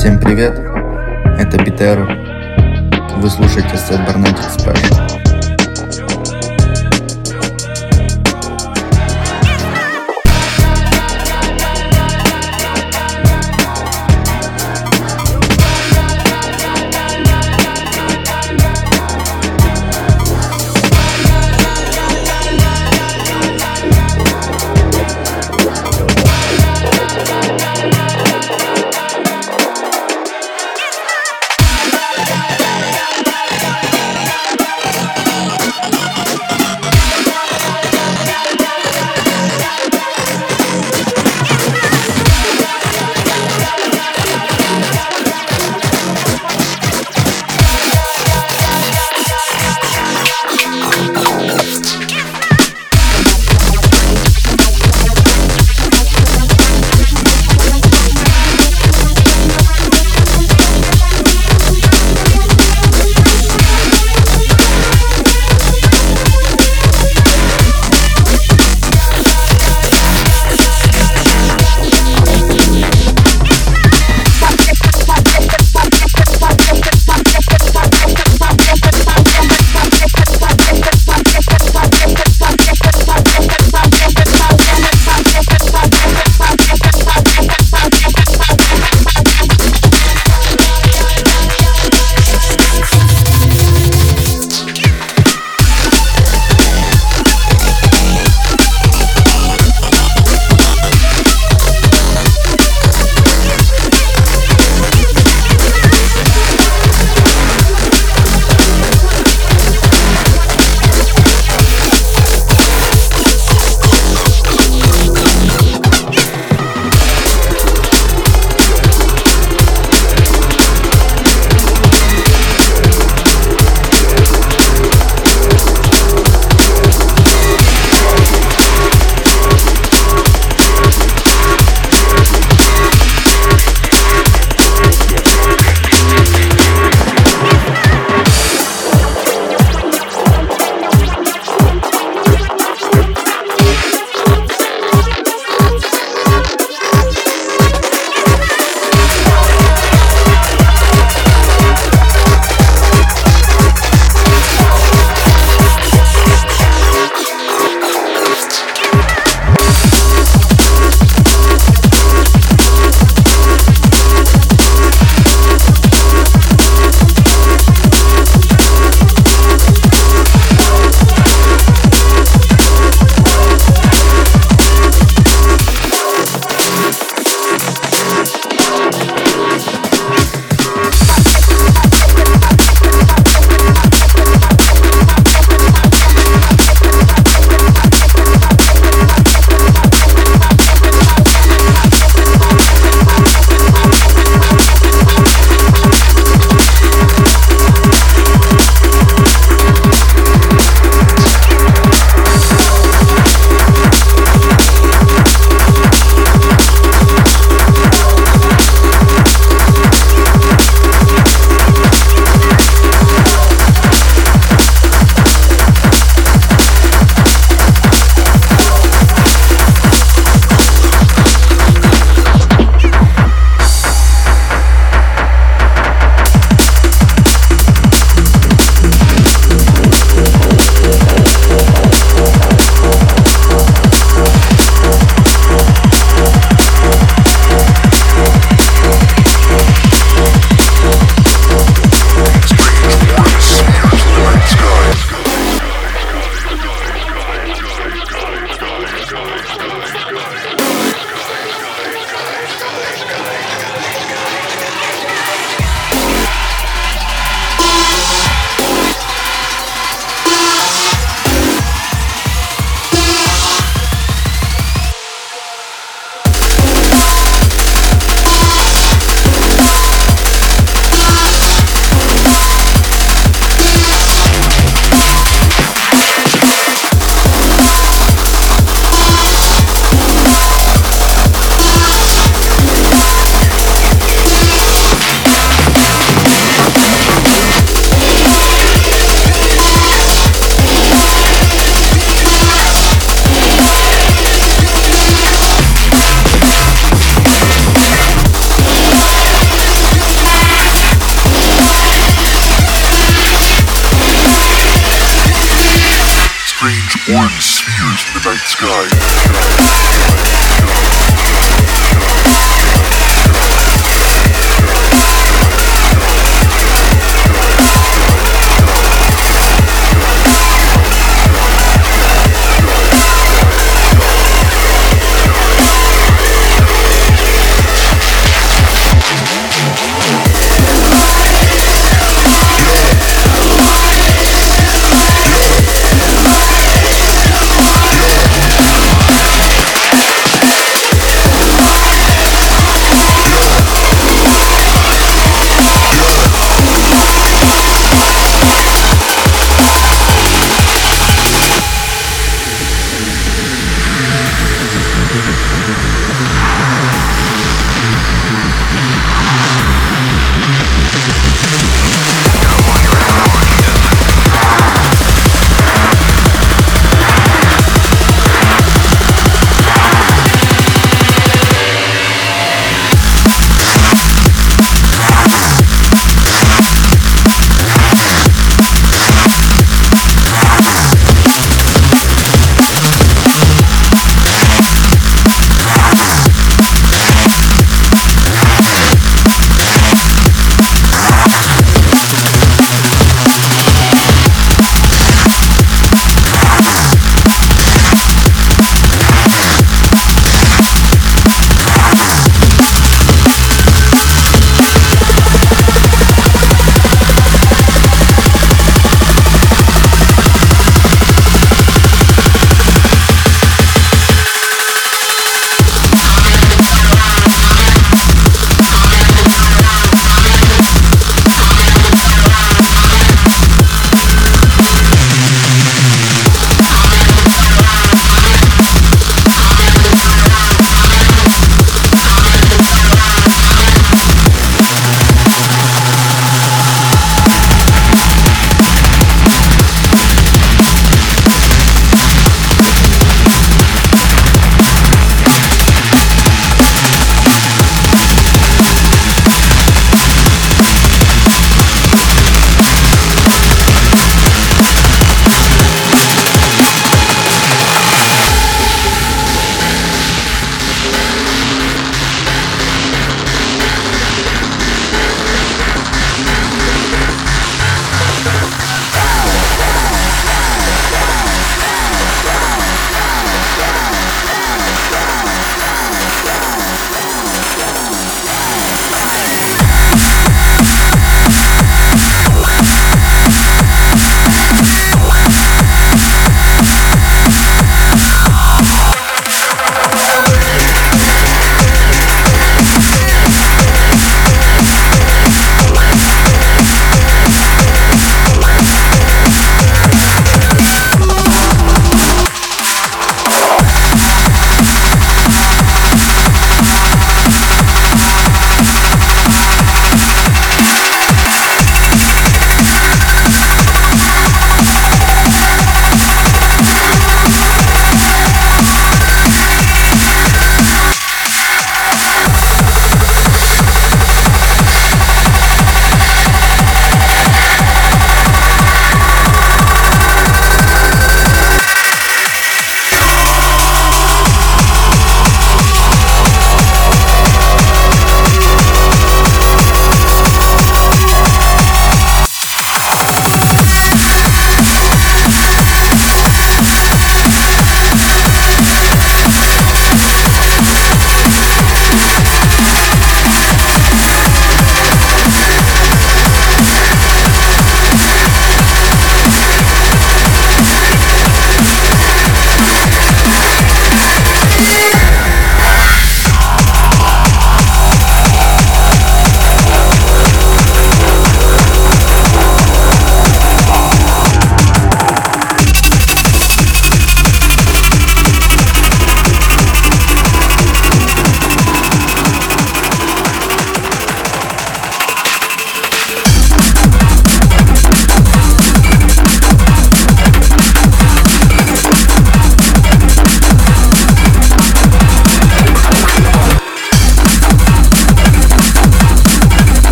Всем привет, это Питер. Вы слушаете Set Barnetic Special.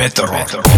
better. better.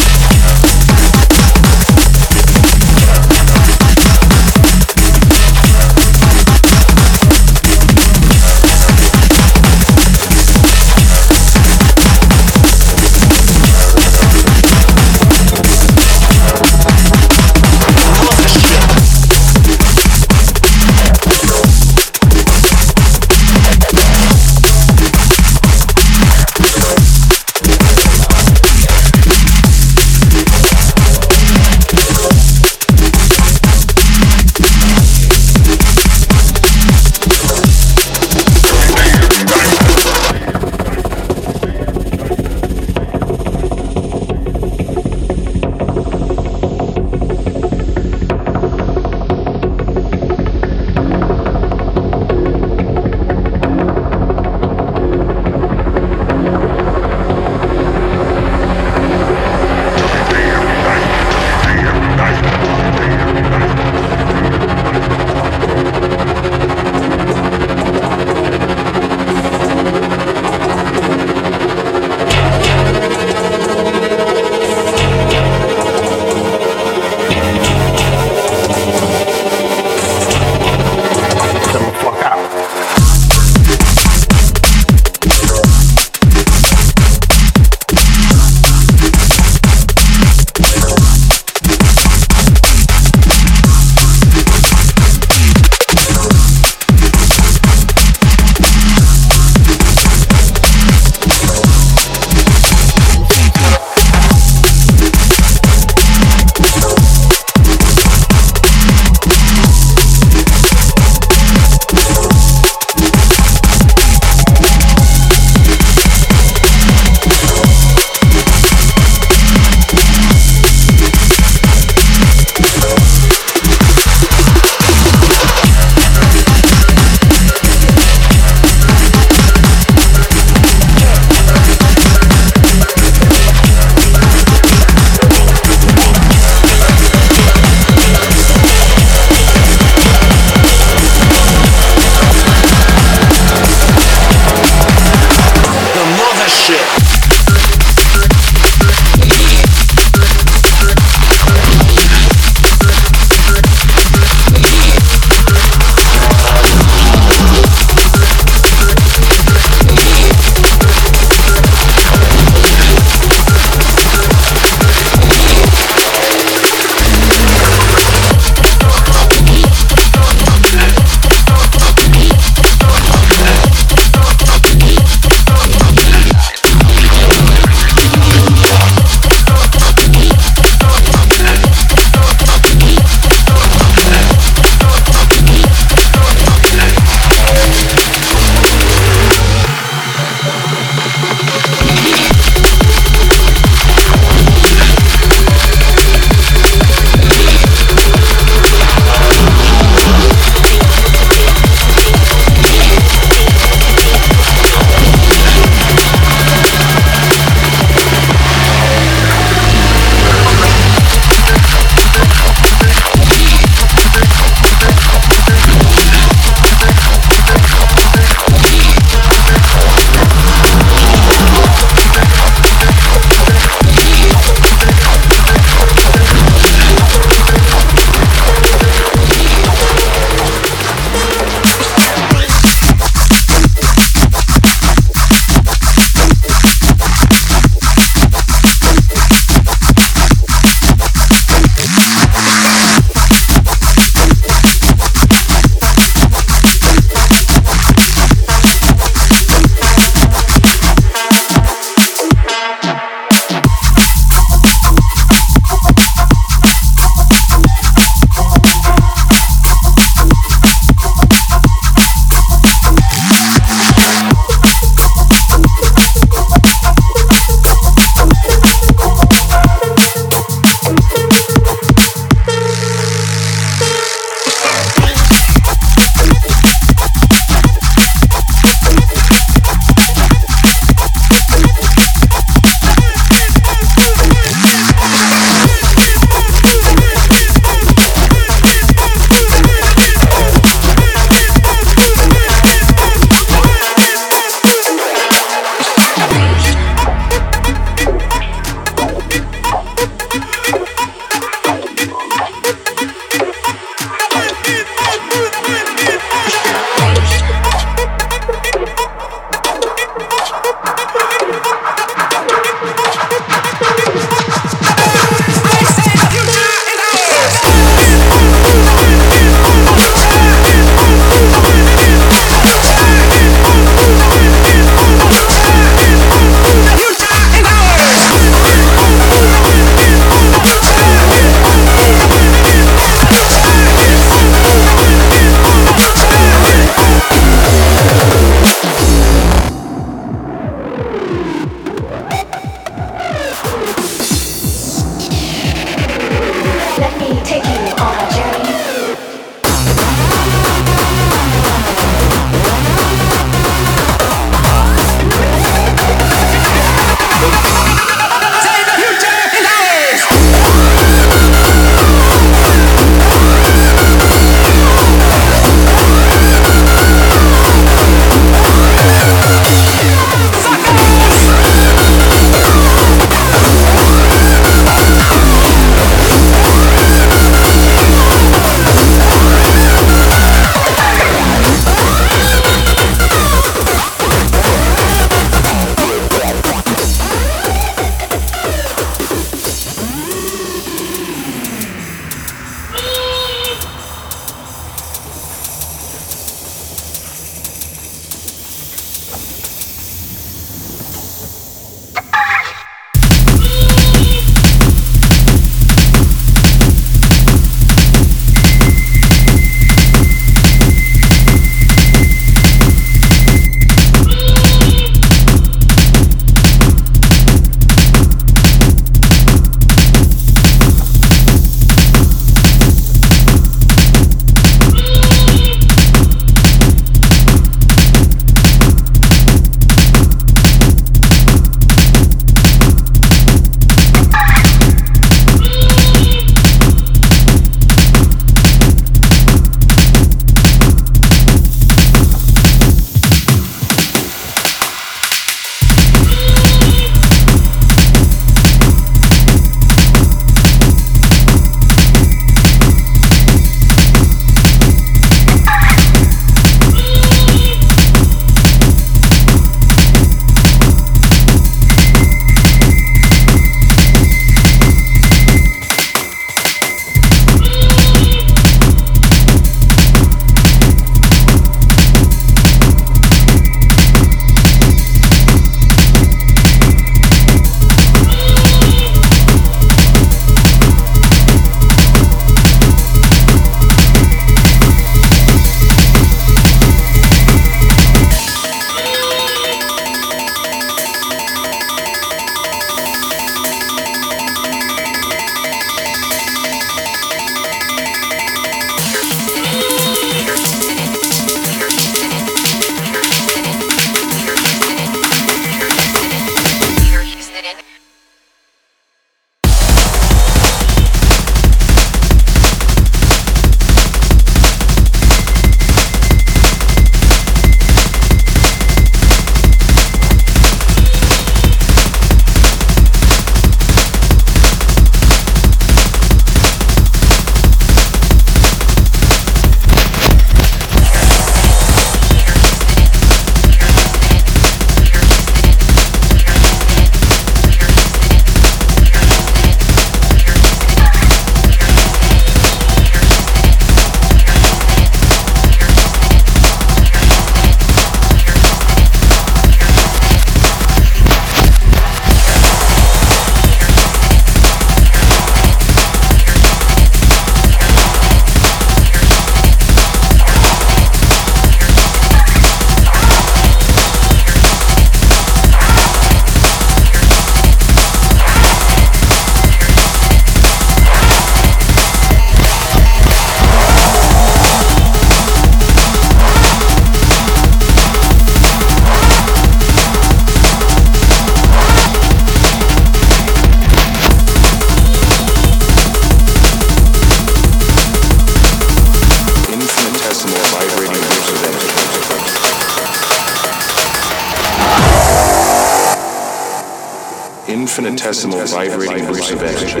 Infinitesimal vibrating roots of energy.